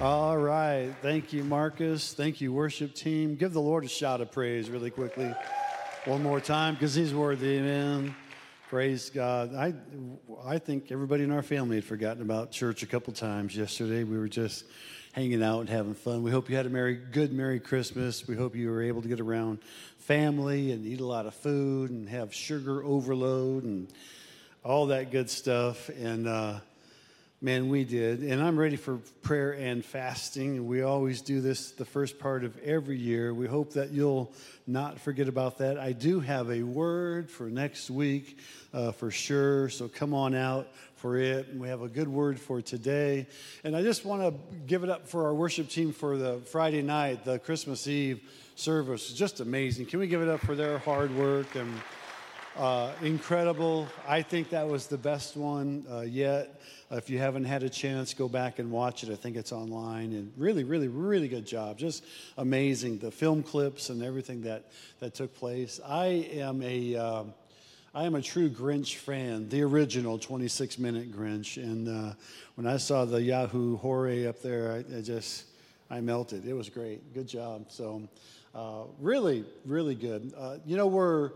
All right. Thank you, Marcus. Thank you, worship team. Give the Lord a shout of praise really quickly. One more time because he's worthy. Amen. Praise God. I, I think everybody in our family had forgotten about church a couple times yesterday. We were just hanging out and having fun. We hope you had a merry, good Merry Christmas. We hope you were able to get around family and eat a lot of food and have sugar overload and all that good stuff. And, uh, Man, we did. And I'm ready for prayer and fasting. We always do this the first part of every year. We hope that you'll not forget about that. I do have a word for next week uh, for sure. So come on out for it. And we have a good word for today. And I just want to give it up for our worship team for the Friday night, the Christmas Eve service. Just amazing. Can we give it up for their hard work and uh, incredible. I think that was the best one uh, yet. Uh, if you haven't had a chance, go back and watch it. I think it's online. And really, really, really good job. Just amazing. The film clips and everything that, that took place. I am a. Um, I am a true Grinch fan, the original 26 minute Grinch. And uh, when I saw the Yahoo Hooray up there, I, I, just, I melted. It was great. Good job. So, uh, really, really good. Uh, you know, we're,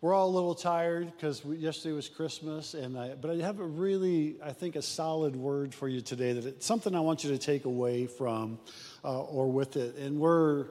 we're all a little tired because yesterday was Christmas, and I, but I have a really, I think, a solid word for you today. That it's something I want you to take away from uh, or with it. And we're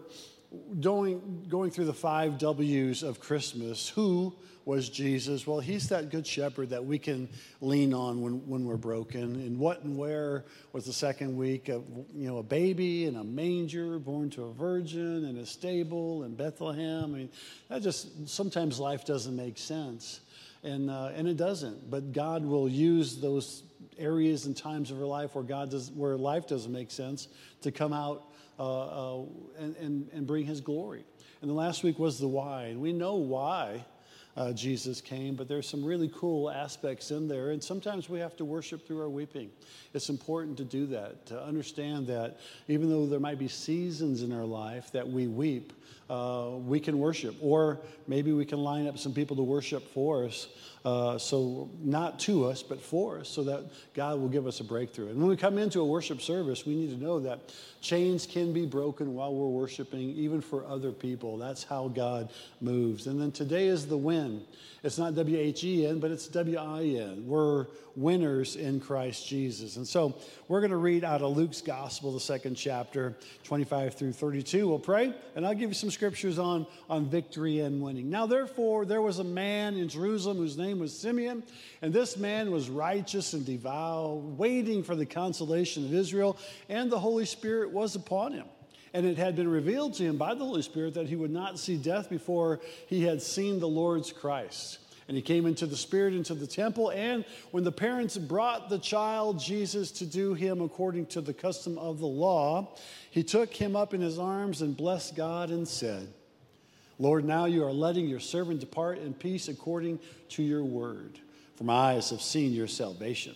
going going through the five W's of Christmas. Who, was Jesus? Well, he's that good shepherd that we can lean on when, when we're broken. And what and where was the second week of, you know, a baby in a manger born to a virgin in a stable in Bethlehem. I mean, that just, sometimes life doesn't make sense. And, uh, and it doesn't. But God will use those areas and times of our life where God does, where life doesn't make sense to come out uh, uh, and, and, and bring his glory. And the last week was the why. And we know why uh, Jesus came, but there's some really cool aspects in there. And sometimes we have to worship through our weeping. It's important to do that, to understand that even though there might be seasons in our life that we weep, uh, we can worship. Or maybe we can line up some people to worship for us. Uh, so, not to us, but for us, so that God will give us a breakthrough. And when we come into a worship service, we need to know that chains can be broken while we're worshiping, even for other people. That's how God moves. And then today is the win. It's not W H E N, but it's W I N. We're winners in Christ Jesus. And so we're going to read out of Luke's Gospel, the second chapter, 25 through 32. We'll pray, and I'll give you some scriptures on, on victory and winning. Now, therefore, there was a man in Jerusalem whose name was Simeon, and this man was righteous and devout, waiting for the consolation of Israel, and the Holy Spirit was upon him. And it had been revealed to him by the Holy Spirit that he would not see death before he had seen the Lord's Christ. And he came into the Spirit into the temple. And when the parents brought the child Jesus to do him according to the custom of the law, he took him up in his arms and blessed God and said, Lord, now you are letting your servant depart in peace according to your word. For my eyes have seen your salvation,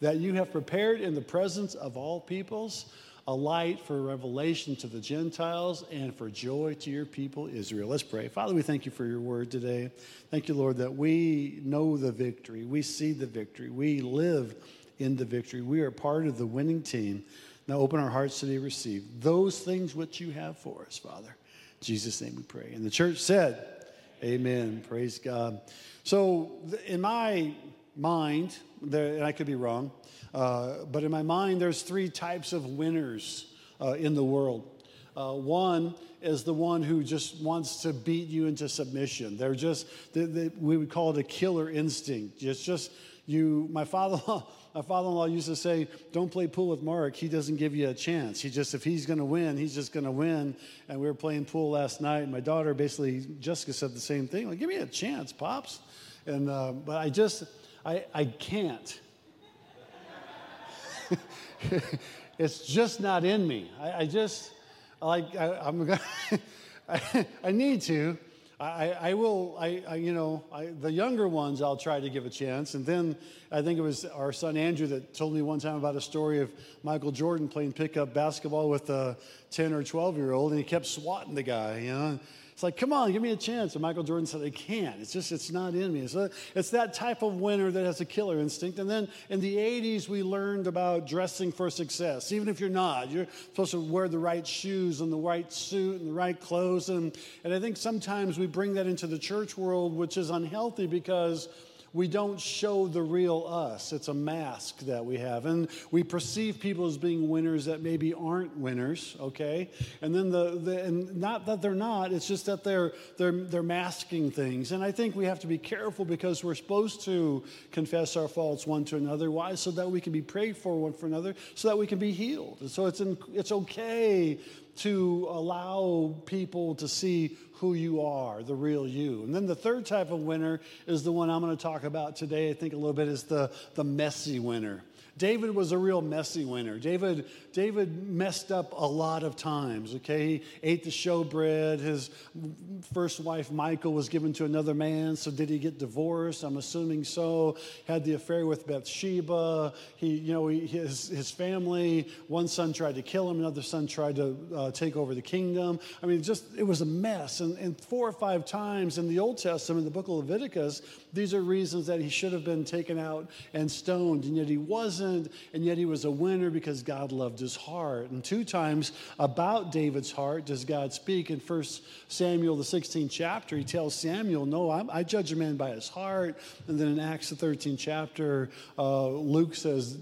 that you have prepared in the presence of all peoples a light for revelation to the Gentiles and for joy to your people, Israel. Let's pray. Father, we thank you for your word today. Thank you, Lord, that we know the victory. We see the victory. We live in the victory. We are part of the winning team. Now open our hearts to receive those things which you have for us, Father. In Jesus' name we pray. And the church said, Amen. Praise God. So, in my mind, and I could be wrong, uh, but in my mind, there's three types of winners uh, in the world. Uh, one is the one who just wants to beat you into submission. They're just, they, they, we would call it a killer instinct. It's just you, my father-in-law, my father-in-law used to say, don't play pool with Mark. He doesn't give you a chance. He just, if he's going to win, he's just going to win. And we were playing pool last night. And my daughter basically, Jessica said the same thing. Like, give me a chance, Pops. And, uh, but I just, I, I can't. it's just not in me. I, I just, like, I, am gonna, I, I need to. I, I will, I, I you know, I, the younger ones I'll try to give a chance. And then I think it was our son Andrew that told me one time about a story of Michael Jordan playing pickup basketball with a 10 or 12 year old, and he kept swatting the guy, you know. It's like, come on, give me a chance. And Michael Jordan said, I can't. It's just, it's not in me. So it's that type of winner that has a killer instinct. And then in the 80s, we learned about dressing for success. Even if you're not, you're supposed to wear the right shoes and the right suit and the right clothes. And, and I think sometimes we bring that into the church world, which is unhealthy because we don't show the real us. It's a mask that we have. And we perceive people as being winners that maybe aren't winners, okay? And then the, the and not that they're not, it's just that they're they're they're masking things. And I think we have to be careful because we're supposed to confess our faults one to another. Why? So that we can be prayed for one for another, so that we can be healed. And so it's in, it's okay to allow people to see who you are, the real you. And then the third type of winner is the one I'm going to talk about today, I think a little bit, is the, the messy winner. David was a real messy winner. David, David messed up a lot of times, okay? He ate the showbread. His first wife, Michal, was given to another man. So did he get divorced? I'm assuming so. Had the affair with Bathsheba. He, you know, he, his, his family, one son tried to kill him, another son tried to uh, take over the kingdom. I mean, just, it was a mess. And, and four or five times in the Old Testament, the book of Leviticus, these are reasons that he should have been taken out and stoned, and yet he wasn't, and yet he was a winner because God loved his heart. And two times about David's heart does God speak. In 1 Samuel, the 16th chapter, he tells Samuel, No, I'm, i judge a man by his heart. And then in Acts, the 13th chapter, uh, Luke says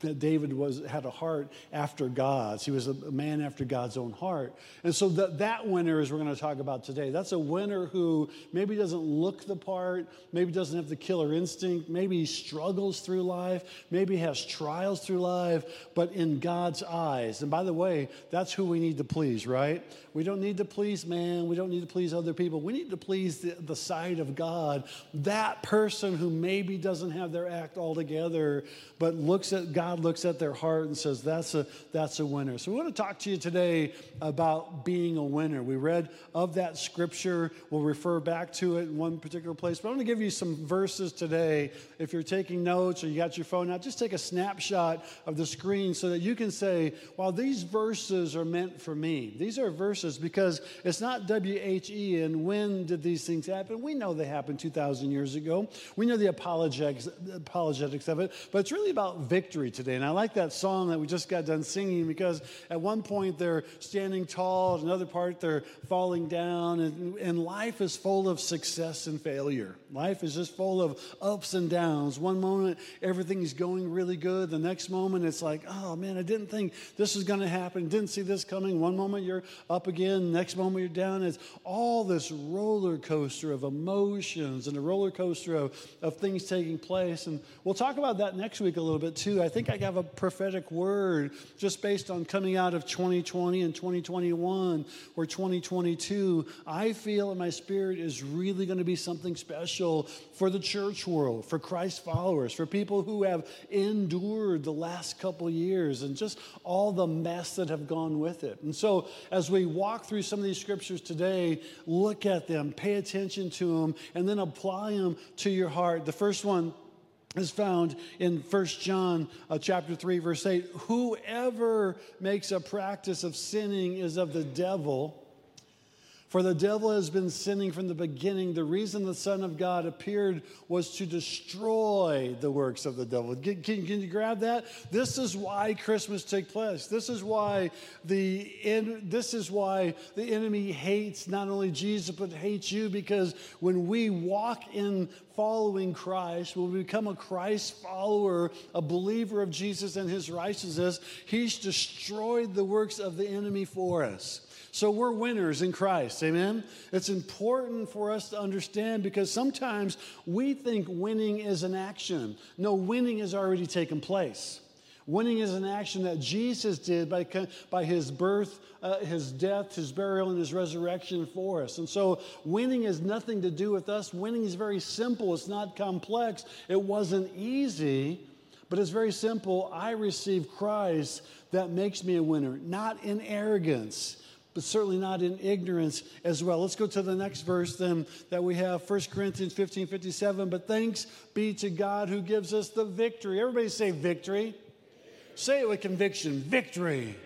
that David was, had a heart after God's. He was a man after God's own heart. And so that, that winner is we're going to talk about today. That's a winner who maybe doesn't look the part, maybe doesn't have the killer instinct. Maybe struggles through life. Maybe he trials through life, but in God's eyes. And by the way, that's who we need to please, right? We don't need to please man. We don't need to please other people. We need to please the, the side of God. That person who maybe doesn't have their act all together, but looks at God looks at their heart and says, that's a, that's a winner. So we want to talk to you today about being a winner. We read of that scripture. We'll refer back to it in one particular place. But I'm going to give you some verses today. If you're taking notes or you got your phone out, just take a snapshot of the screen so that you can say, well, these verses are meant for me. These are verses because it's not W H E and when did these things happen? We know they happened 2,000 years ago. We know the apologetics, apologetics of it, but it's really about victory today. And I like that song that we just got done singing because at one point they're standing tall, at another part they're falling down, and, and life is full of success and failure. Life is just full of ups and downs. One moment, everything's going really good. The next moment, it's like, oh man, I didn't think this was going to happen. Didn't see this coming. One moment, you're up again. Next moment, you're down. It's all this roller coaster of emotions and a roller coaster of, of things taking place. And we'll talk about that next week a little bit too. I think I have a prophetic word just based on coming out of 2020 and 2021 or 2022. I feel in my spirit is really going to be something special for the church world, for Christ followers, for people who have endured the last couple years and just all the mess that have gone with it. And so, as we walk through some of these scriptures today, look at them, pay attention to them, and then apply them to your heart. The first one is found in 1 John uh, chapter 3 verse 8 whoever makes a practice of sinning is of the devil for the devil has been sinning from the beginning. The reason the Son of God appeared was to destroy the works of the devil. Can, can, can you grab that? This is why Christmas takes place. This is why the this is why the enemy hates not only Jesus but hates you because when we walk in following Christ, when we become a Christ follower, a believer of Jesus and his righteousness, he's destroyed the works of the enemy for us. So we're winners in Christ. Amen? It's important for us to understand because sometimes we think winning is an action. No, winning has already taken place. Winning is an action that Jesus did by, by his birth, uh, his death, his burial, and his resurrection for us. And so winning has nothing to do with us. Winning is very simple, it's not complex. It wasn't easy, but it's very simple. I receive Christ that makes me a winner, not in arrogance but certainly not in ignorance as well. Let's go to the next verse then that we have 1 Corinthians 15 57. But thanks be to God who gives us the victory. Everybody say victory. Say it with conviction victory.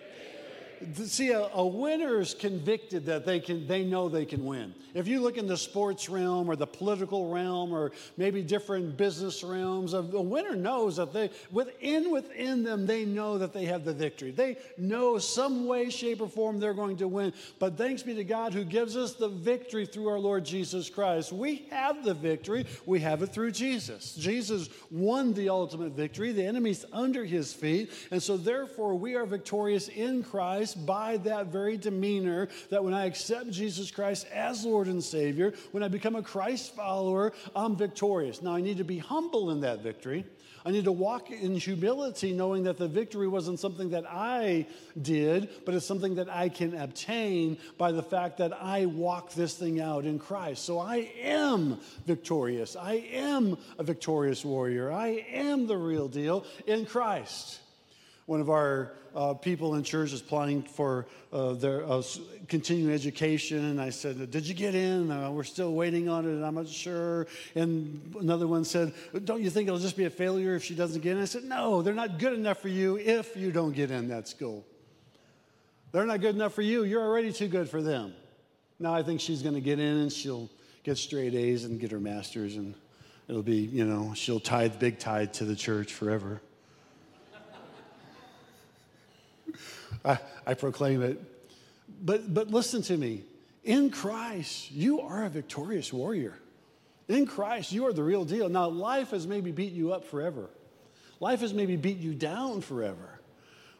See, a, a winner is convicted that they can, they know they can win. If you look in the sports realm or the political realm or maybe different business realms, a, a winner knows that they, within within them, they know that they have the victory. They know some way, shape, or form they're going to win. But thanks be to God who gives us the victory through our Lord Jesus Christ. We have the victory. We have it through Jesus. Jesus won the ultimate victory. The enemy's under his feet, and so therefore we are victorious in Christ Christ by that very demeanor that when I accept Jesus Christ as Lord and Savior, when I become a Christ follower, I'm victorious. Now, I need to be humble in that victory. I need to walk in humility, knowing that the victory wasn't something that I did, but it's something that I can obtain by the fact that I walk this thing out in Christ. So I am victorious. I am a victorious warrior. I am the real deal in Christ. One of our uh, people in church is applying for uh, their uh, continuing education. And I said, Did you get in? Uh, we're still waiting on it, and I'm not sure. And another one said, Don't you think it'll just be a failure if she doesn't get in? I said, No, they're not good enough for you if you don't get in that school. They're not good enough for you. You're already too good for them. Now I think she's going to get in and she'll get straight A's and get her master's, and it'll be, you know, she'll tithe big tithe to the church forever. I, I proclaim it. But, but listen to me. In Christ, you are a victorious warrior. In Christ, you are the real deal. Now, life has maybe beat you up forever. Life has maybe beat you down forever.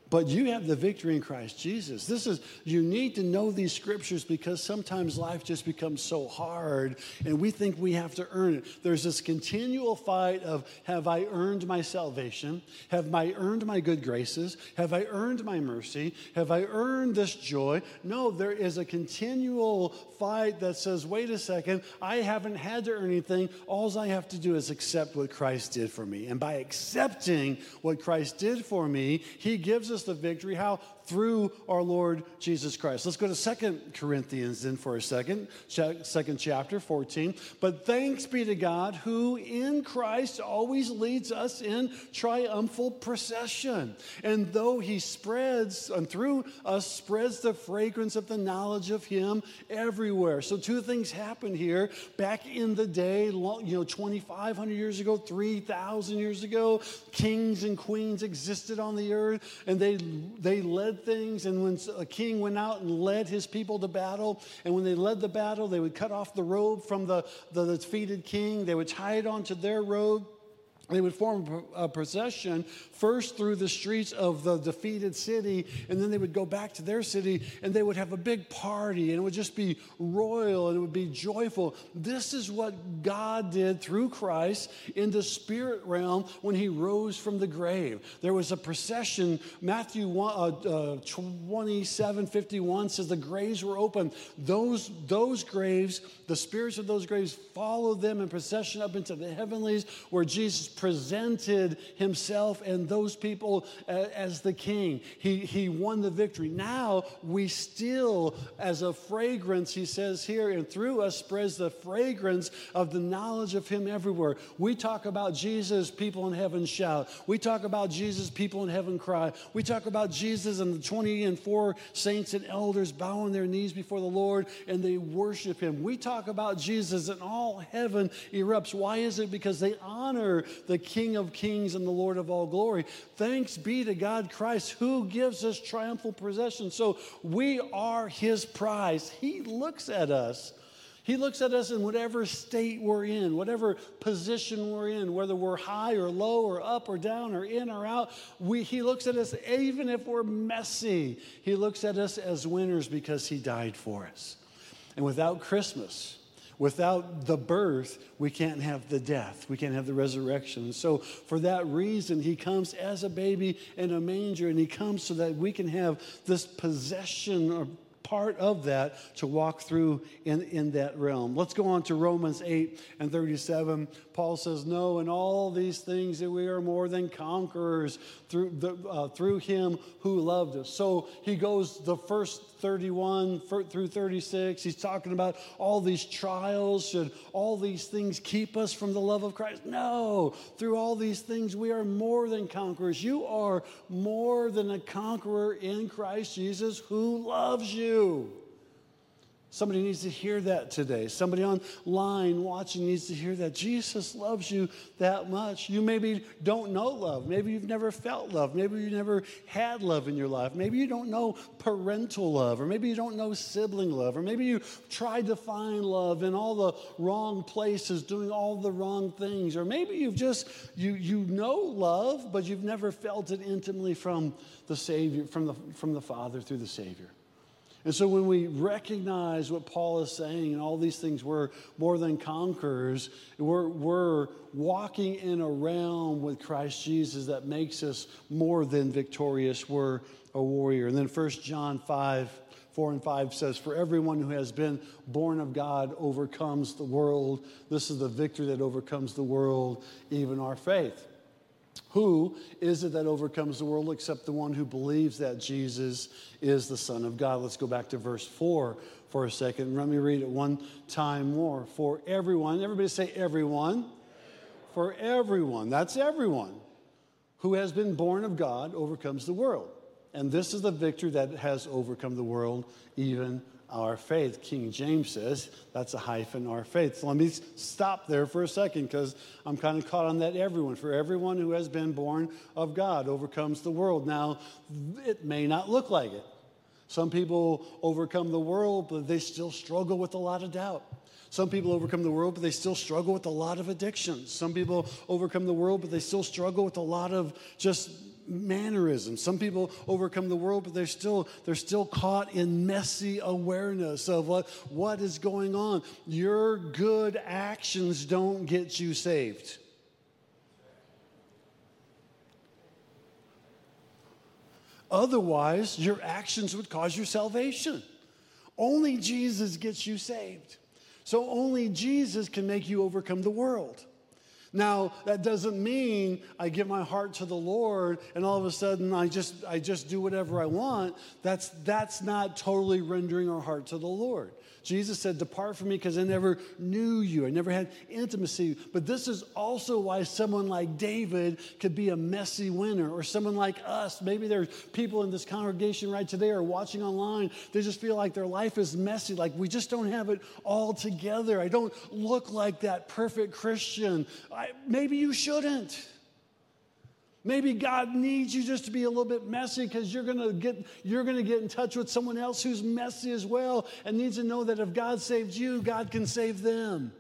But you have the victory in Christ Jesus. This is, you need to know these scriptures because sometimes life just becomes so hard and we think we have to earn it. There's this continual fight of have I earned my salvation? Have I earned my good graces? Have I earned my mercy? Have I earned this joy? No, there is a continual fight that says, wait a second, I haven't had to earn anything. All I have to do is accept what Christ did for me. And by accepting what Christ did for me, He gives us us the victory. How? Through our Lord Jesus Christ. Let's go to Second Corinthians then for a second, second chapter, 14. But thanks be to God who in Christ always leads us in triumphal procession. And though he spreads, and through us spreads the fragrance of the knowledge of him everywhere. So two things happen here. Back in the day, you know, 2,500 years ago, 3,000 years ago, kings and queens existed on the earth, and they they, they things, and when a king went out and led his people to battle, and when they led the battle, they would cut off the robe from the, the defeated king, they would tie it onto their robe they would form a procession first through the streets of the defeated city, and then they would go back to their city and they would have a big party, and it would just be royal and it would be joyful. This is what God did through Christ in the spirit realm when he rose from the grave. There was a procession. Matthew 1, uh, uh, 27 51 says the graves were open. Those, those graves, the spirits of those graves followed them in procession up into the heavenlies where Jesus presented himself and those people uh, as the king. He, he won the victory. Now we still, as a fragrance, he says here, and through us spreads the fragrance of the knowledge of him everywhere. We talk about Jesus, people in heaven shout. We talk about Jesus, people in heaven cry. We talk about Jesus and the 20 and four saints and elders bowing their knees before the Lord and they worship him. We talk about Jesus and all heaven erupts. Why is it? Because they honor the King of kings and the Lord of all glory. Thanks be to God Christ who gives us triumphal possession. So we are his prize. He looks at us. He looks at us in whatever state we're in, whatever position we're in, whether we're high or low or up or down or in or out. We, he looks at us, even if we're messy, he looks at us as winners because he died for us. And without Christmas, Without the birth, we can't have the death. We can't have the resurrection. So, for that reason, he comes as a baby in a manger, and he comes so that we can have this possession or part of that to walk through in, in that realm. Let's go on to Romans 8 and 37. Paul says, No, in all these things that we are more than conquerors through, the, uh, through him who loved us. So he goes the first 31 through 36. He's talking about all these trials. Should all these things keep us from the love of Christ? No. Through all these things, we are more than conquerors. You are more than a conqueror in Christ Jesus who loves you. Somebody needs to hear that today. Somebody online watching needs to hear that. Jesus loves you that much. You maybe don't know love. Maybe you've never felt love. Maybe you never had love in your life. Maybe you don't know parental love, or maybe you don't know sibling love, or maybe you tried to find love in all the wrong places, doing all the wrong things, or maybe you've just you you know love, but you've never felt it intimately from the Savior, from the from the Father through the Savior. And so when we recognize what Paul is saying and all these things, we're more than conquerors. We're, we're walking in a realm with Christ Jesus that makes us more than victorious. We're a warrior. And then 1 John 5, 4 and 5 says, For everyone who has been born of God overcomes the world. This is the victory that overcomes the world, even our faith. Who is it that overcomes the world except the one who believes that Jesus is the Son of God? Let's go back to verse 4 for a second. Let me read it one time more. For everyone, everybody say everyone. For everyone, that's everyone who has been born of God overcomes the world. And this is the victory that has overcome the world, even our faith. King James says that's a hyphen, our faith. So let me stop there for a second because I'm kind of caught on that everyone. For everyone who has been born of God overcomes the world. Now, it may not look like it. Some people overcome the world, but they still struggle with a lot of doubt. Some people overcome the world, but they still struggle with a lot of addictions. Some people overcome the world, but they still struggle with a lot of just mannerisms. Some people overcome the world, but they're still they're still caught in messy awareness of what, what is going on. Your good actions don't get you saved. Otherwise, your actions would cause your salvation. Only Jesus gets you saved. So only Jesus can make you overcome the world. Now, that doesn't mean I give my heart to the Lord and all of a sudden I just, I just do whatever I want. That's, that's not totally rendering our heart to the Lord. Jesus said, Depart from me because I never knew you. I never had intimacy. But this is also why someone like David could be a messy winner, or someone like us. Maybe there are people in this congregation right today or watching online. They just feel like their life is messy, like we just don't have it all together. I don't look like that perfect Christian. I, maybe you shouldn't. Maybe God needs you just to be a little bit messy because you're gonna get you're gonna get in touch with someone else who's messy as well and needs to know that if God saved you, God can save them.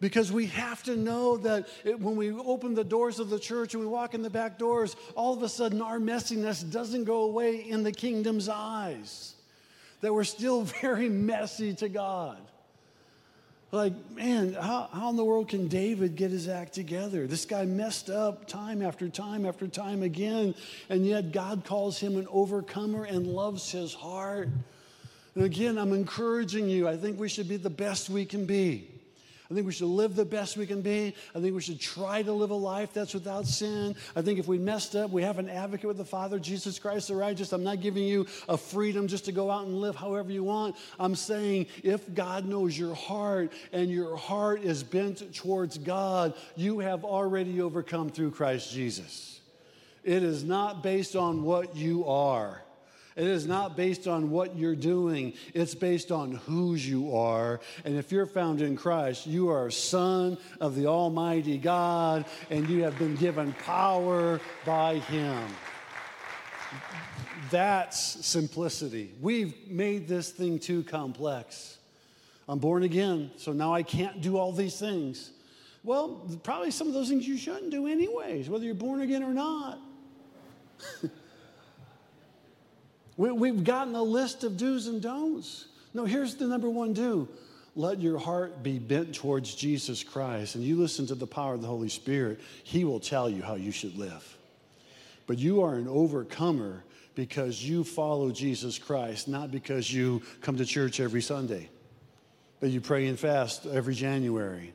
Because we have to know that it, when we open the doors of the church and we walk in the back doors, all of a sudden our messiness doesn't go away in the kingdom's eyes. That we're still very messy to God like, man, how, how in the world can David get his act together? This guy messed up time after time after time again, and yet God calls him an overcomer and loves his heart. And again, I'm encouraging you. I think we should be the best we can be. I think we should live the best we can be. I think we should try to live a life that's without sin. I think if we messed up, we have an advocate with the Father, Jesus Christ the righteous. I'm not giving you a freedom just to go out and live however you want. I'm saying if God knows your heart and your heart is bent towards God, you have already overcome through Christ Jesus. It is not based on what you are. It is not based on what you're doing, it's based on whose you are. And if you're found in Christ, you are a son of the Almighty God, and you have been given power by Him. That's simplicity. We've made this thing too complex. I'm born again, so now I can't do all these things. Well, probably some of those things you shouldn't do, anyways, whether you're born again or not. We, have gotten a list of do's and don'ts. No, here's the number one do let your heart be bent towards Jesus Christ, and you listen to the power of the Holy Spirit. He will tell you how you should live. but you are an overcomer because you follow Jesus Christ, not because you come to church every Sunday, but you pray and fast every January.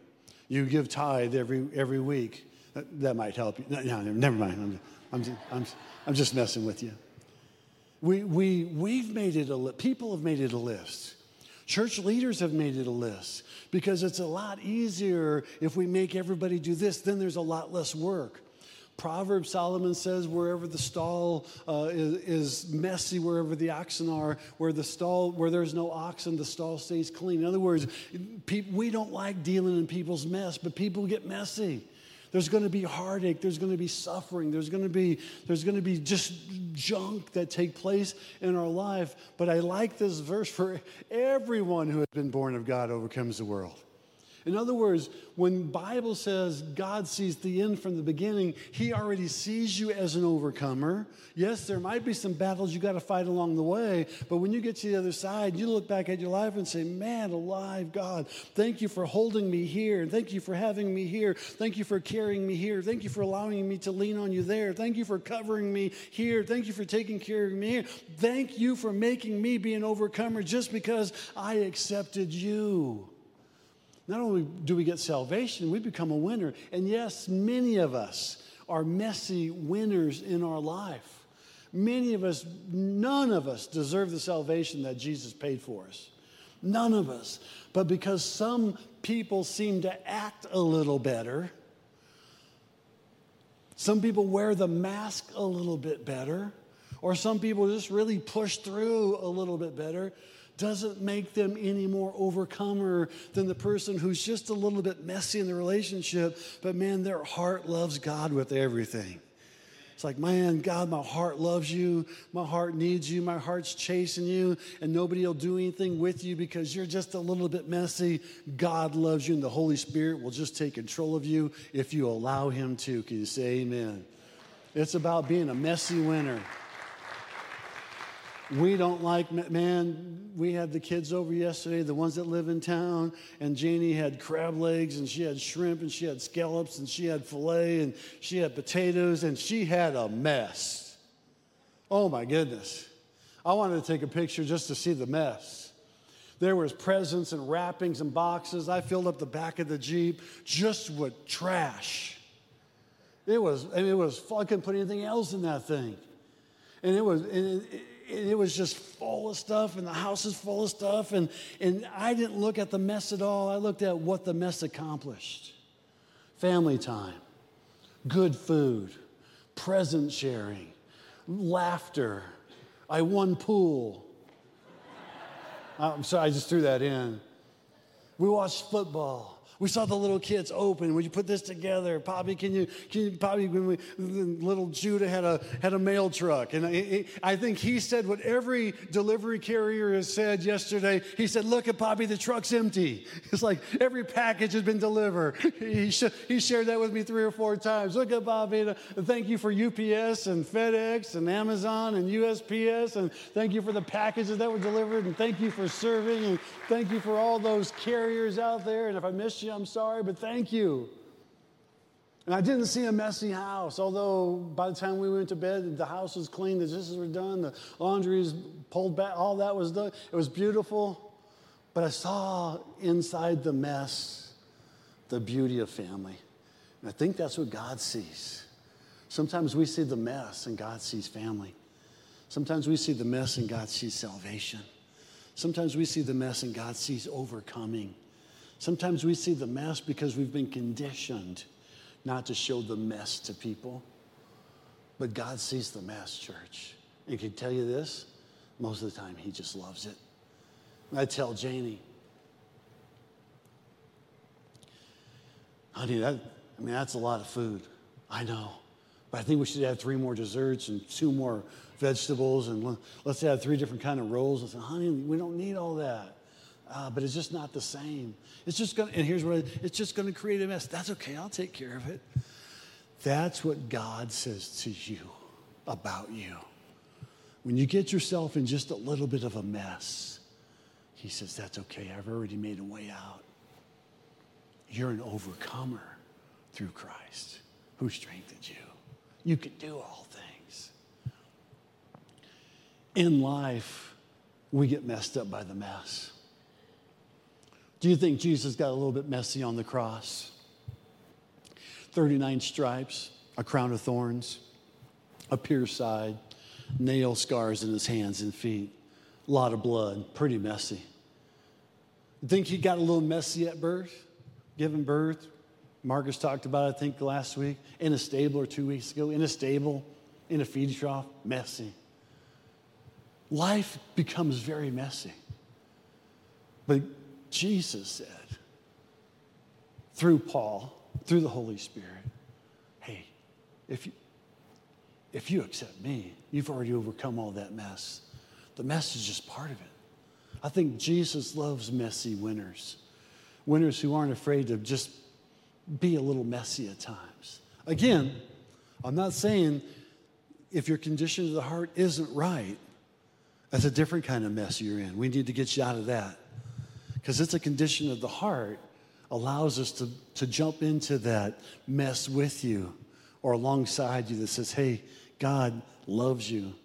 You give tithe every, every week. That, that might help you. No, no, never mind. I'm, I'm, I'm, I'm just messing with you. We, we, we've made it a list. People have made it a list. Church leaders have made it a list because it's a lot easier if we make everybody do this, then there's a lot less work. Proverbs, Solomon says, wherever the stall uh, is, is, messy, wherever the oxen are, where the stall, where there's no oxen, the stall stays clean. In other words, pe- we don't like dealing in people's mess, but people get messy. There's going to be heartache. There's going to be suffering. There's going to be there's going to be just junk that take place in our life. But I like this verse for everyone who has been born of God overcomes the world. In other words, when Bible says God sees the end from the beginning, he already sees you as an overcomer. Yes, there might be some battles you got to fight along the way, but when you get to the other side, you look back at your life and say, "Man, alive, God, thank you for holding me here. Thank you for having me here. Thank you for carrying me here. Thank you for allowing me to lean on you there. Thank you for covering me here. Thank you for taking care of me here. Thank you for making me be an overcomer just because I accepted you." Not only do we get salvation, we become a winner. And yes, many of us are messy winners in our life. Many of us, none of us deserve the salvation that Jesus paid for us. None of us. But because some people seem to act a little better, some people wear the mask a little bit better, or some people just really push through a little bit better, doesn't make them any more overcomer than the person who's just a little bit messy in the relationship, but man, their heart loves God with everything. It's like, man, God, my heart loves you. My heart needs you. My heart's chasing you, and nobody will do anything with you because you're just a little bit messy. God loves you, and the Holy Spirit will just take control of you if you allow Him to. Can you say amen? It's about being a messy winner. We don't like, man, we had the kids over yesterday, the ones that live in town, and Janie had crab legs, and she had shrimp, and she had scallops, and she had filet, and she had potatoes, and she had a mess. Oh my goodness. I wanted to take a picture just to see the mess. There was presents and wrappings and boxes. I filled up the back of the Jeep just with trash. It was, it was, I couldn't put anything else in that thing. And it was, and it, it was just full of stuff, and the house is full of stuff. And, and I didn't look at the mess at all. I looked at what the mess accomplished family time, good food, present sharing, laughter. I won pool. I'm sorry, I just threw that in. We watched football. We saw the little kids open. Would you put this together? Poppy, can you, can you Poppy, when we, little Judah had a, had a mail truck. And I, I think he said what every delivery carrier has said yesterday. He said, look at Poppy, the truck's empty. It's like every package has been delivered. He, sh- he shared that with me three or four times. Look at Poppy. Thank you for UPS and FedEx and Amazon and USPS. And thank you for the packages that were delivered. And thank you for serving. And thank you for all those carriers out there. And if I missed you, you, I'm sorry, but thank you. And I didn't see a messy house, although by the time we went to bed, the house was clean, the dishes were done, the laundry was pulled back, all that was done. It was beautiful. But I saw inside the mess the beauty of family. And I think that's what God sees. Sometimes we see the mess and God sees family. Sometimes we see the mess and God sees salvation. Sometimes we see the mess and God sees overcoming. Sometimes we see the mess because we've been conditioned not to show the mess to people. But God sees the mess, church. And can tell you this most of the time, He just loves it. And I tell Janie, honey, that, I mean, that's a lot of food. I know. But I think we should have three more desserts and two more vegetables and let's add three different kind of rolls. I said, honey, we don't need all that uh, but it's just not the same. It's just going to, and here's what it, it's just going to create a mess. That's okay, I'll take care of it. That's what God says to you about you. When you get yourself in just a little bit of a mess, He says, That's okay, I've already made a way out. You're an overcomer through Christ who strengthened you. You can do all things in life, we get messed up by the mess. Do you think Jesus got a little bit messy on the cross? 39 stripes, a crown of thorns, a pierced side, nail scars in his hands and feet, a lot of blood, pretty messy. Think he got a little messy at birth, giving birth? Marcus talked about, it, I think, last week, in a stable or two weeks ago, in a stable, in a feed trough, messy. Life becomes very messy. But Jesus said, through Paul, through the Holy Spirit, hey, if you, if you accept me, you've already overcome all that mess. The mess is just part of it. I think Jesus loves messy winners, winners who aren't afraid to just be a little messy at times. Again, I'm not saying if your condition of the heart isn't right, that's a different kind of mess you're in. We need to get you out of that. Because it's a condition of the heart allows us to, to jump into that mess with you or alongside you that says, hey, God loves you.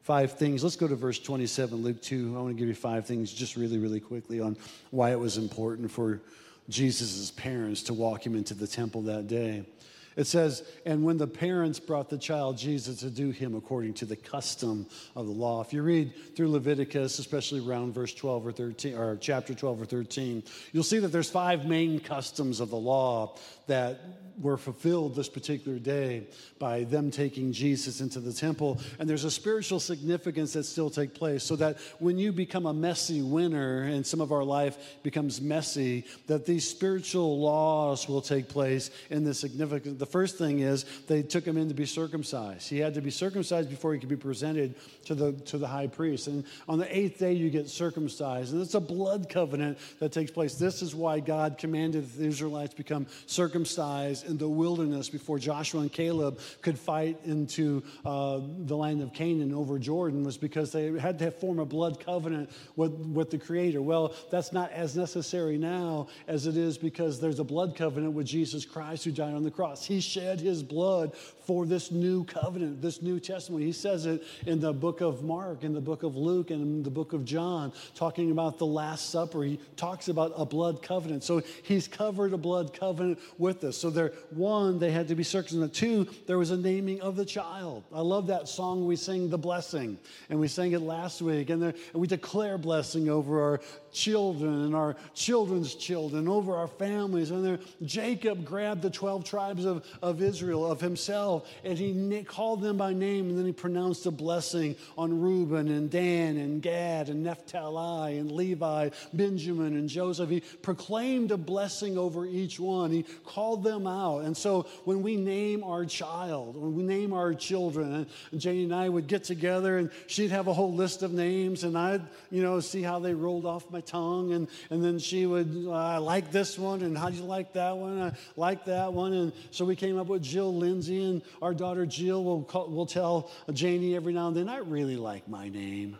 Five things. Let's go to verse 27, Luke 2. I want to give you five things just really, really quickly on why it was important for Jesus' parents to walk him into the temple that day. It says, and when the parents brought the child Jesus to do him according to the custom of the law. If you read through Leviticus, especially around verse 12 or 13, or chapter 12 or 13, you'll see that there's five main customs of the law that were fulfilled this particular day by them taking Jesus into the temple. And there's a spiritual significance that still take place so that when you become a messy winner and some of our life becomes messy, that these spiritual laws will take place in the significance. The first thing is they took him in to be circumcised. He had to be circumcised before he could be presented to the, to the high priest. And on the eighth day, you get circumcised. And it's a blood covenant that takes place. This is why God commanded the Israelites become circumcised in the wilderness before Joshua and Caleb could fight into uh, the land of Canaan over Jordan was because they had to form a blood covenant with, with the Creator. Well, that's not as necessary now as it is because there's a blood covenant with Jesus Christ who died on the cross. He shed his blood for this new covenant, this new testimony. He says it in the book of Mark, in the book of Luke, and in the book of John, talking about the Last Supper. He talks about a blood covenant. So he's covered a blood covenant with us. So there, one, they had to be circumcised. Two, there was a naming of the child. I love that song we sing, The Blessing, and we sang it last week. And, there, and we declare blessing over our children and our children's children, over our families. And there, Jacob grabbed the 12 tribes of, of Israel, of himself, and he called them by name, and then he pronounced a blessing on Reuben and Dan and Gad and Naphtali and Levi, Benjamin and Joseph. He proclaimed a blessing over each one. He called them out. And so when we name our child, when we name our children, and Janie and I would get together and she'd have a whole list of names, and I'd, you know, see how they rolled off my tongue. And, and then she would, uh, I like this one, and how do you like that one? I like that one. And so we came up with Jill Lindsay, and our daughter Jill will, call, will tell Janie every now and then, I really like my name.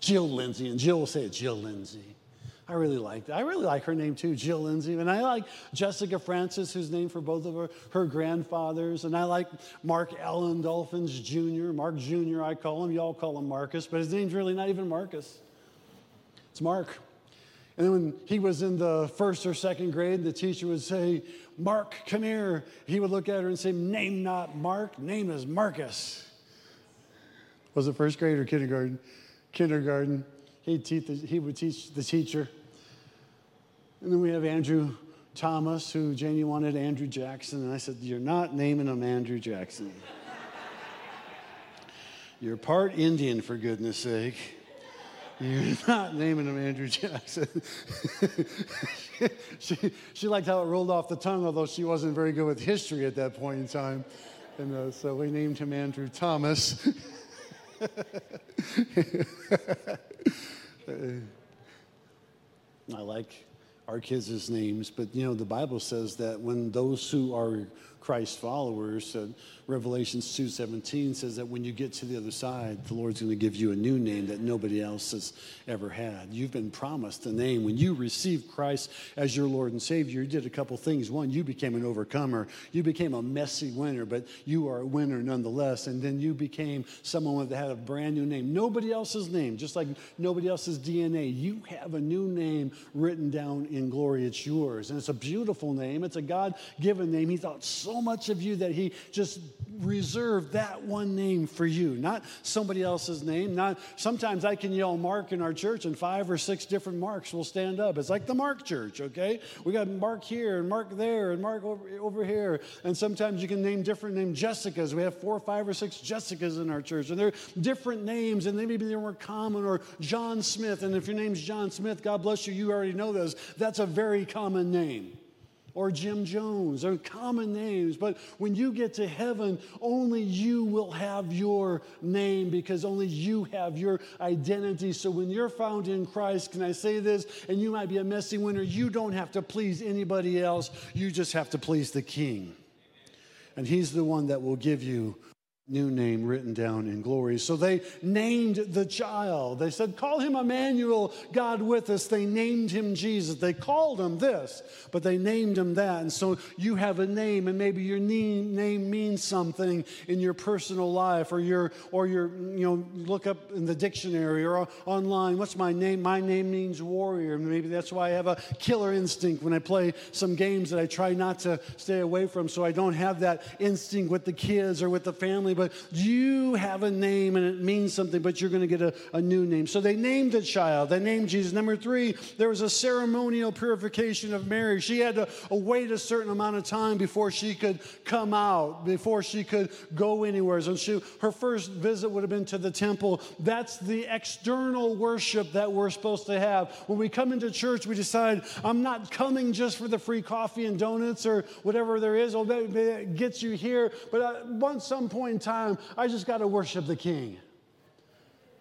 Jill Lindsay, and Jill will say Jill Lindsay. I really like that. I really like her name too, Jill Lindsay. And I like Jessica Francis, who's named for both of her, her grandfathers. And I like Mark Allen Dolphins Jr., Mark Jr., I call him. Y'all call him Marcus, but his name's really not even Marcus. It's Mark. And when he was in the first or second grade, the teacher would say, Mark, come here. He would look at her and say, Name not Mark, name is Marcus. Was it first grade or kindergarten? Kindergarten. He'd teach the, he would teach the teacher. And then we have Andrew Thomas, who Janie wanted Andrew Jackson. And I said, You're not naming him Andrew Jackson. You're part Indian, for goodness sake. You're not naming him Andrew Jackson. she, she liked how it rolled off the tongue, although she wasn't very good with history at that point in time. And uh, so we named him Andrew Thomas. I like our kids' names, but you know, the Bible says that when those who are Christ followers. Uh, Revelations 2:17 says that when you get to the other side, the Lord's going to give you a new name that nobody else has ever had. You've been promised a name. When you received Christ as your Lord and Savior, you did a couple things. One, you became an overcomer. You became a messy winner, but you are a winner nonetheless. And then you became someone that had a brand new name. Nobody else's name, just like nobody else's DNA. You have a new name written down in glory. It's yours. And it's a beautiful name. It's a God-given name. He thought so much of you that he just reserved that one name for you, not somebody else's name. Not sometimes I can yell Mark in our church, and five or six different Marks will stand up. It's like the Mark Church, okay? We got Mark here and Mark there and Mark over, here. And sometimes you can name different names Jessicas. We have four, five, or six Jessicas in our church, and they're different names, and maybe they're more common. Or John Smith, and if your name's John Smith, God bless you, you already know this. That's a very common name or Jim Jones or common names. But when you get to heaven, only you will have your name because only you have your identity. So when you're found in Christ, can I say this? And you might be a messy winner, you don't have to please anybody else, you just have to please the King. And He's the one that will give you new name written down in glory. So they named the child. They said, Call him Emmanuel, God with us. They named him Jesus. They called him this, but they named him that. And so you have a name, and maybe your name means something in your personal life, or your, or your, you know, look up in the dictionary or online. What's my name? My name means warrior. Maybe that's why I have a killer instinct when I play some games that I try not to stay away from, so I don't have that instinct with the kids or with the family but you have a name and it means something, but you're going to get a, a new name. So they named the child, they named Jesus. Number three, there was a ceremonial purification of Mary. She had to wait a certain amount of time before she could come out, before she could go anywhere. And she, her first visit would have been to the temple. That's the external worship that we're supposed to have. When we come into church, we decide, I'm not coming just for the free coffee and donuts or whatever there is. Oh, that gets you here. But at uh, some point in time, I just got to worship the King.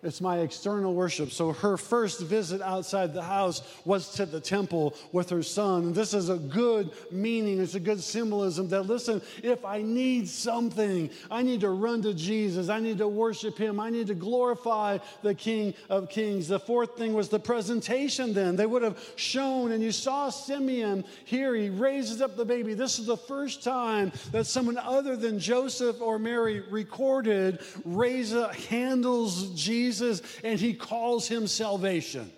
It's my external worship. So her first visit outside the house was to the temple with her son. This is a good meaning, it's a good symbolism that, listen, if I need something, I need to run to Jesus. I need to worship him. I need to glorify the King of Kings. The fourth thing was the presentation then. They would have shown, and you saw Simeon here, he raises up the baby. This is the first time that someone other than Joseph or Mary recorded raise handles Jesus Jesus and he calls him salvation.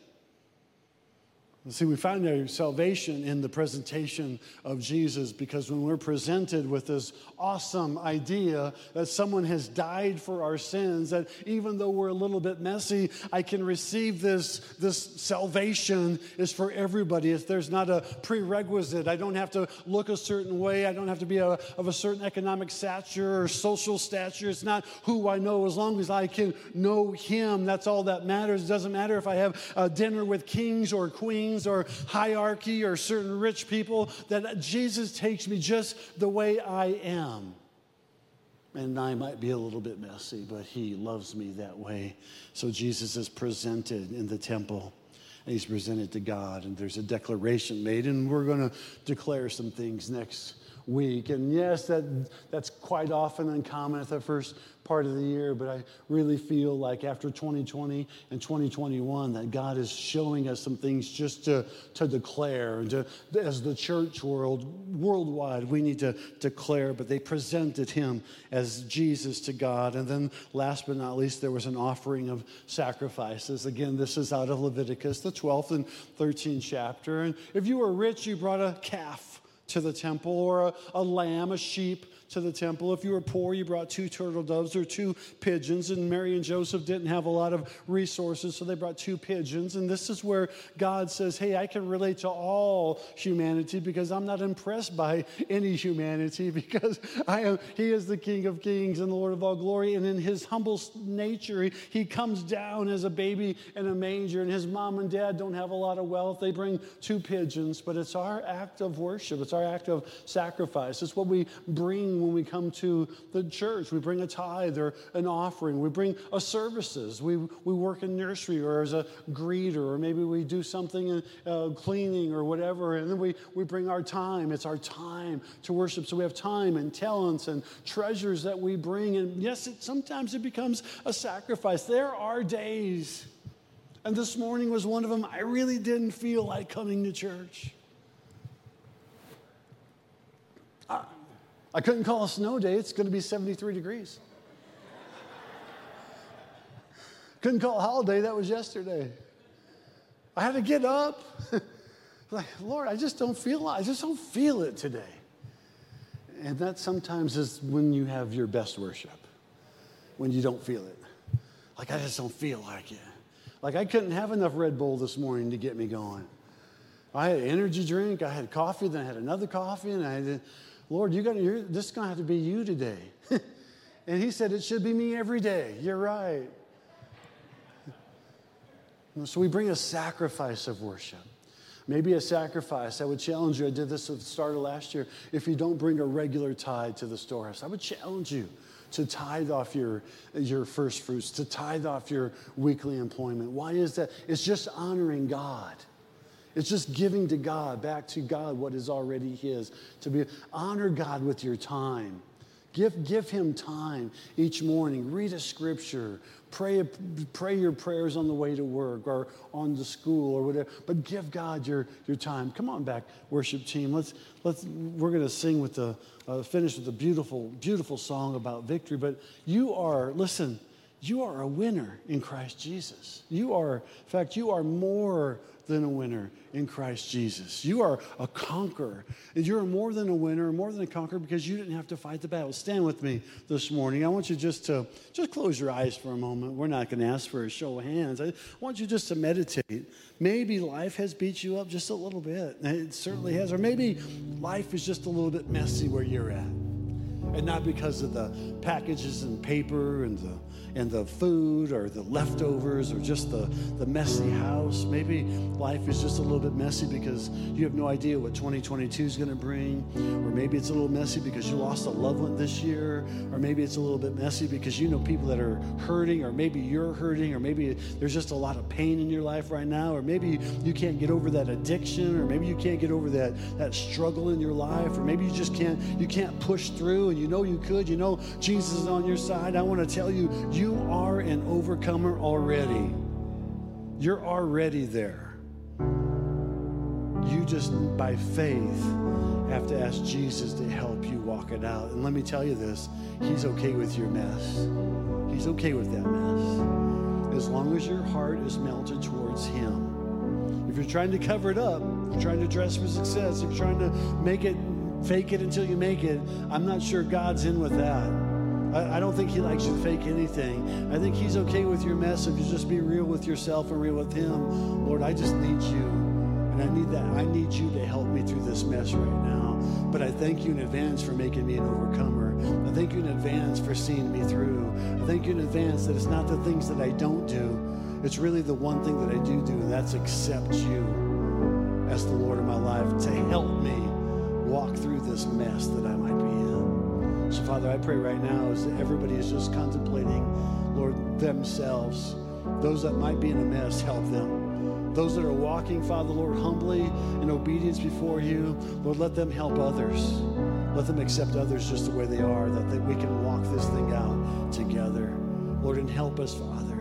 See, we find our salvation in the presentation of Jesus because when we're presented with this awesome idea that someone has died for our sins, that even though we're a little bit messy, I can receive this, this salvation is for everybody. If there's not a prerequisite, I don't have to look a certain way, I don't have to be a, of a certain economic stature or social stature. It's not who I know, as long as I can know Him, that's all that matters. It doesn't matter if I have a dinner with kings or queens or hierarchy or certain rich people, that Jesus takes me just the way I am. And I might be a little bit messy, but he loves me that way. So Jesus is presented in the temple and he's presented to God, and there's a declaration made, and we're going to declare some things next week. And yes, that, that's quite often uncommon at the first part of the year, but I really feel like after 2020 and 2021 that God is showing us some things just to, to declare. And to, as the church world, worldwide, we need to declare, but they presented him as Jesus to God. And then last but not least, there was an offering of sacrifices. Again, this is out of Leviticus, the 12th and 13th chapter. And if you were rich, you brought a calf to the temple or a, a lamb, a sheep to the temple. If you were poor, you brought two turtle doves or two pigeons. And Mary and Joseph didn't have a lot of resources, so they brought two pigeons. And this is where God says, Hey, I can relate to all humanity because I'm not impressed by any humanity because I am, He is the King of kings and the Lord of all glory. And in His humble nature, He, comes down as a baby in a manger. And His mom and dad don't have a lot of wealth. They bring two pigeons, but it's our act of worship, it's our act of sacrifice. It's what we bring bring when we come to the church. We bring a tithe or an offering. We bring a services. We, we work in nursery or as a greeter, or maybe we do something in uh, cleaning or whatever. And then we, we bring our time. It's our time to worship. So we have time and talents and treasures that we bring. And yes, it, sometimes it becomes a sacrifice. There are days, and this morning was one of them, I really didn't feel like coming to church. I couldn't call a snow day, it's going to be 73 degrees. Couldn't call a holiday, that was yesterday. I had to get up. like, Lord, I just don't feel I just don't feel it today. And that sometimes is when you have your best worship, when you don't feel it. Like, I just don't feel like it. Like, I couldn't have enough Red Bull this morning to get me going. I had an energy drink, I had coffee, then I had another coffee, and I had, Lord, you're going to this is going to have to be you today. and he said, It should be me every day. You're right. So we bring a sacrifice of worship. Maybe a sacrifice. I would challenge you. I did this at the start of last year. If you don't bring a regular tithe to the storehouse, I would challenge you to tithe off your, your first fruits, to tithe off your weekly employment. Why is that? It's just honoring God. It's just giving to God, back to God what is already His. To be honor God with your time. Give, give him time each morning. Read a scripture. Pray, pray your prayers on the way to work or on the school or whatever. But give God your, your time. Come on back, worship team. Let's, let's, we're going to sing with the, uh, finish with a beautiful, beautiful song about victory. But you are, listen, you are a winner in Christ Jesus. You are, in fact, you are more than a winner in Christ Jesus. You are a conqueror. And you're more than a winner, more than a conqueror because you didn't have to fight the battle. Stand with me this morning. I want you just to just close your eyes for a moment. We're not going to ask for a show of hands. I want you just to meditate. Maybe life has beat you up just a little bit. It certainly has. Or maybe life is just a little bit messy where you're at. And not because of the packages and paper and the and the food or the leftovers or just the, the messy house. Maybe life is just a little bit messy because you have no idea what 2022 is going to bring. Or maybe it's a little messy because you lost a loved one this year. Or maybe it's a little bit messy because you know people that are hurting, or maybe you're hurting, or maybe there's just a lot of pain in your life right now. Or maybe you can't get over that addiction, or maybe you can't get over that, that struggle in your life, or maybe you just can't you can't push through and you know you could. You know Jesus is on your side. I want to tell you, you you are an overcomer already. You're already there. You just, by faith, have to ask Jesus to help you walk it out. And let me tell you this He's okay with your mess. He's okay with that mess. As long as your heart is melted towards Him. If you're trying to cover it up, you're trying to dress for success, if you're trying to make it, fake it until you make it, I'm not sure God's in with that. I, I don't think he likes you to fake anything. I think he's okay with your mess if you just be real with yourself and real with him. Lord, I just need you. And I need that. I need you to help me through this mess right now. But I thank you in advance for making me an overcomer. I thank you in advance for seeing me through. I thank you in advance that it's not the things that I don't do. It's really the one thing that I do do, and that's accept you as the Lord of my life to help me walk through this mess that I might be. So, Father, I pray right now as everybody is just contemplating, Lord, themselves, those that might be in a mess, help them. Those that are walking, Father, Lord, humbly in obedience before you, Lord, let them help others. Let them accept others just the way they are, that we can walk this thing out together. Lord, and help us, Father.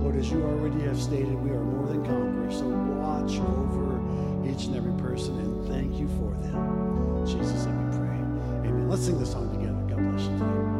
Lord, as you already have stated, we are more than conquerors. So watch over each and every person and thank you for them. Jesus' name we pray. Amen. Let's sing this song together. God bless you.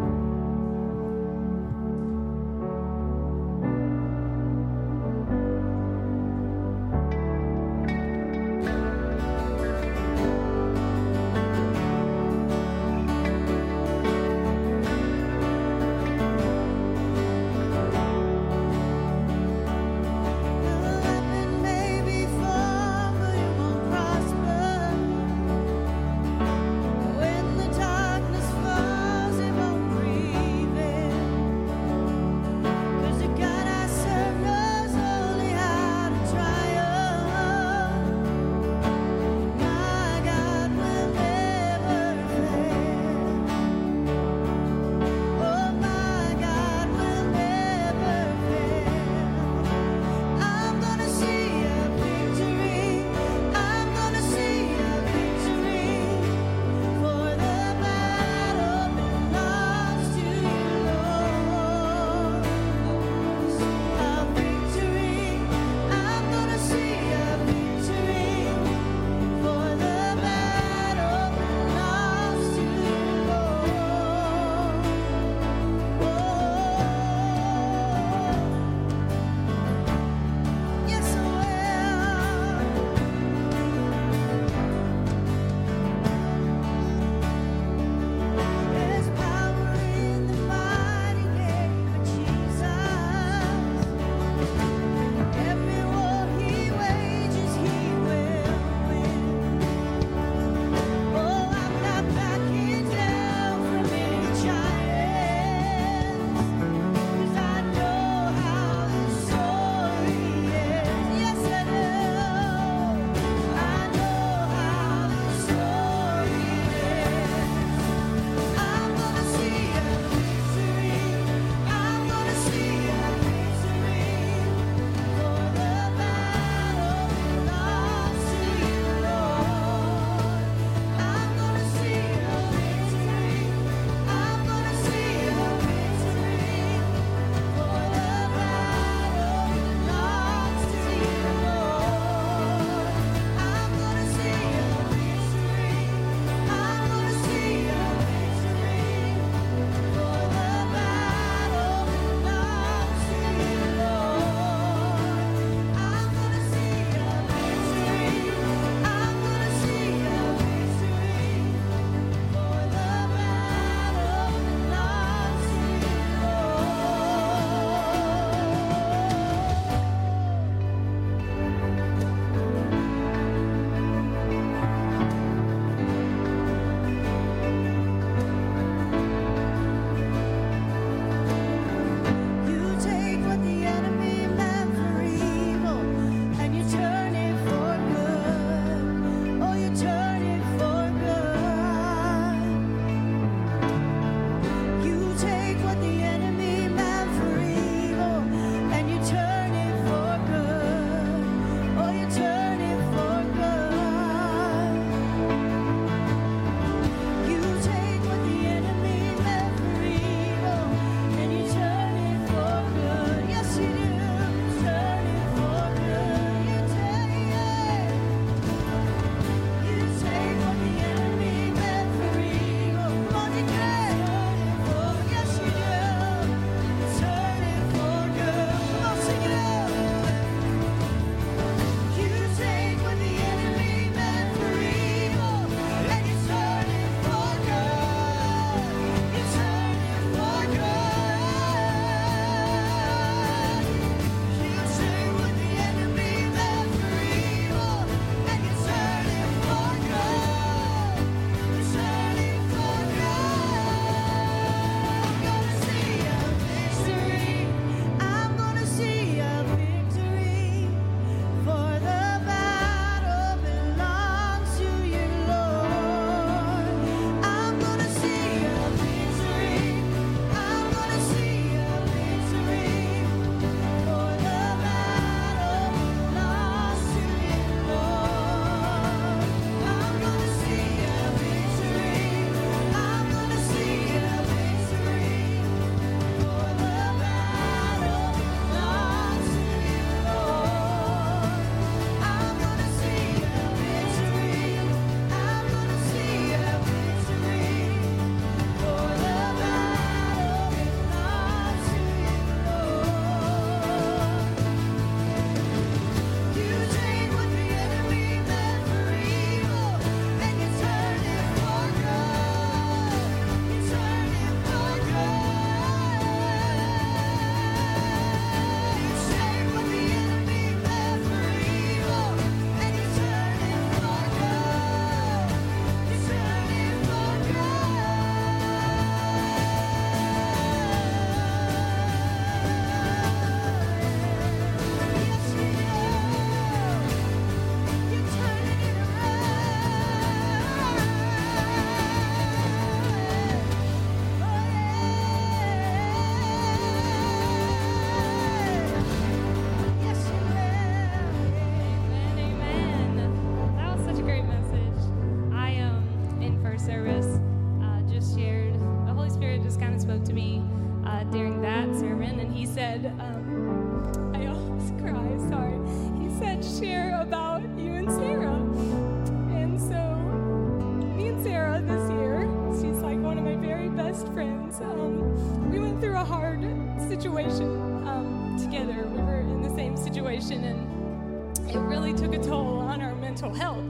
Christ. together. We were in the same situation, and it really took a toll on our mental health.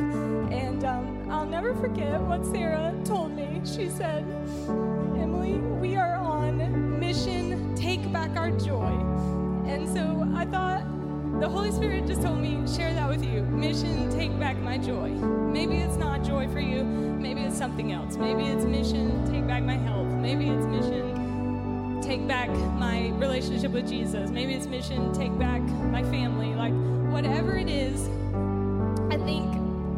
And um, I'll never forget what Sarah told me. She said, Emily, we are on mission, take back our joy. And so I thought, the Holy Spirit just told me, share that with you. Mission, take back my joy. Maybe it's not joy for you. Maybe it's something else. Maybe it's mission, take back my health. Maybe it's mission, take back my relationship with Jesus. Maybe it's mission, take back my family. Like, whatever it is, I think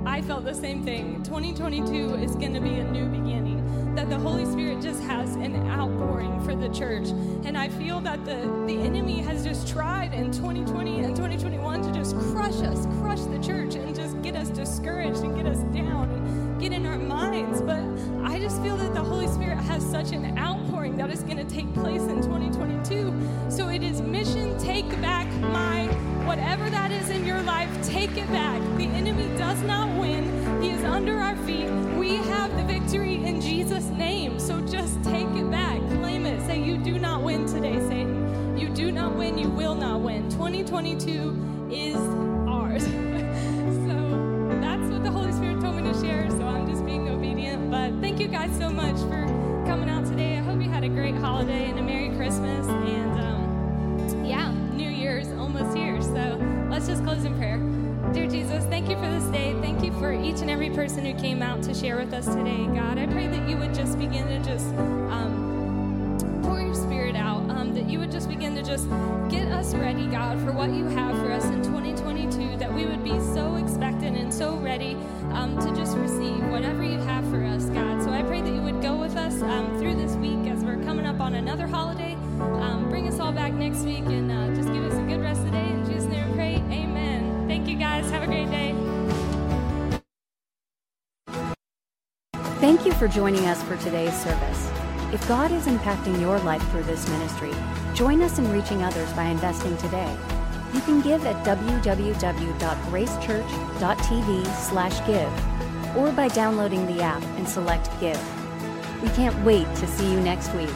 I felt the same thing. 2022 is going to be a new beginning that the Holy Spirit just has an outpouring for the church. And I feel that the, the enemy has just tried in 2020 and 2021 to just crush us, crush the church, and just get us discouraged and get us down and get in our minds. But I just feel that the Holy Spirit has such an outpouring that is going to take place in 2022. So it is mission take back my whatever that is in your life, take it back. The enemy does not win, he is under our feet. We have the victory in Jesus' name. So just take it back, claim it. Say, You do not win today, Satan. You do not win, you will not win. 2022 is holiday and a Merry Christmas. And um, yeah, New Year's almost here. So let's just close in prayer. Dear Jesus, thank you for this day. Thank you for each and every person who came out to share with us today. God, I pray that you would just begin to just um, pour your spirit out, um, that you would just begin to just get us ready, God, for what you have for us in 2022, that we would be so expectant and so ready um, to just receive whatever you have for us, God. So I pray that you would go with us um, through this another holiday. Um, bring us all back next week and uh, just give us a good rest of the day. In Jesus' name we pray. Amen. Thank you, guys. Have a great day. Thank you for joining us for today's service. If God is impacting your life through this ministry, join us in reaching others by investing today. You can give at www.gracechurch.tv/give or by downloading the app and select give. We can't wait to see you next week.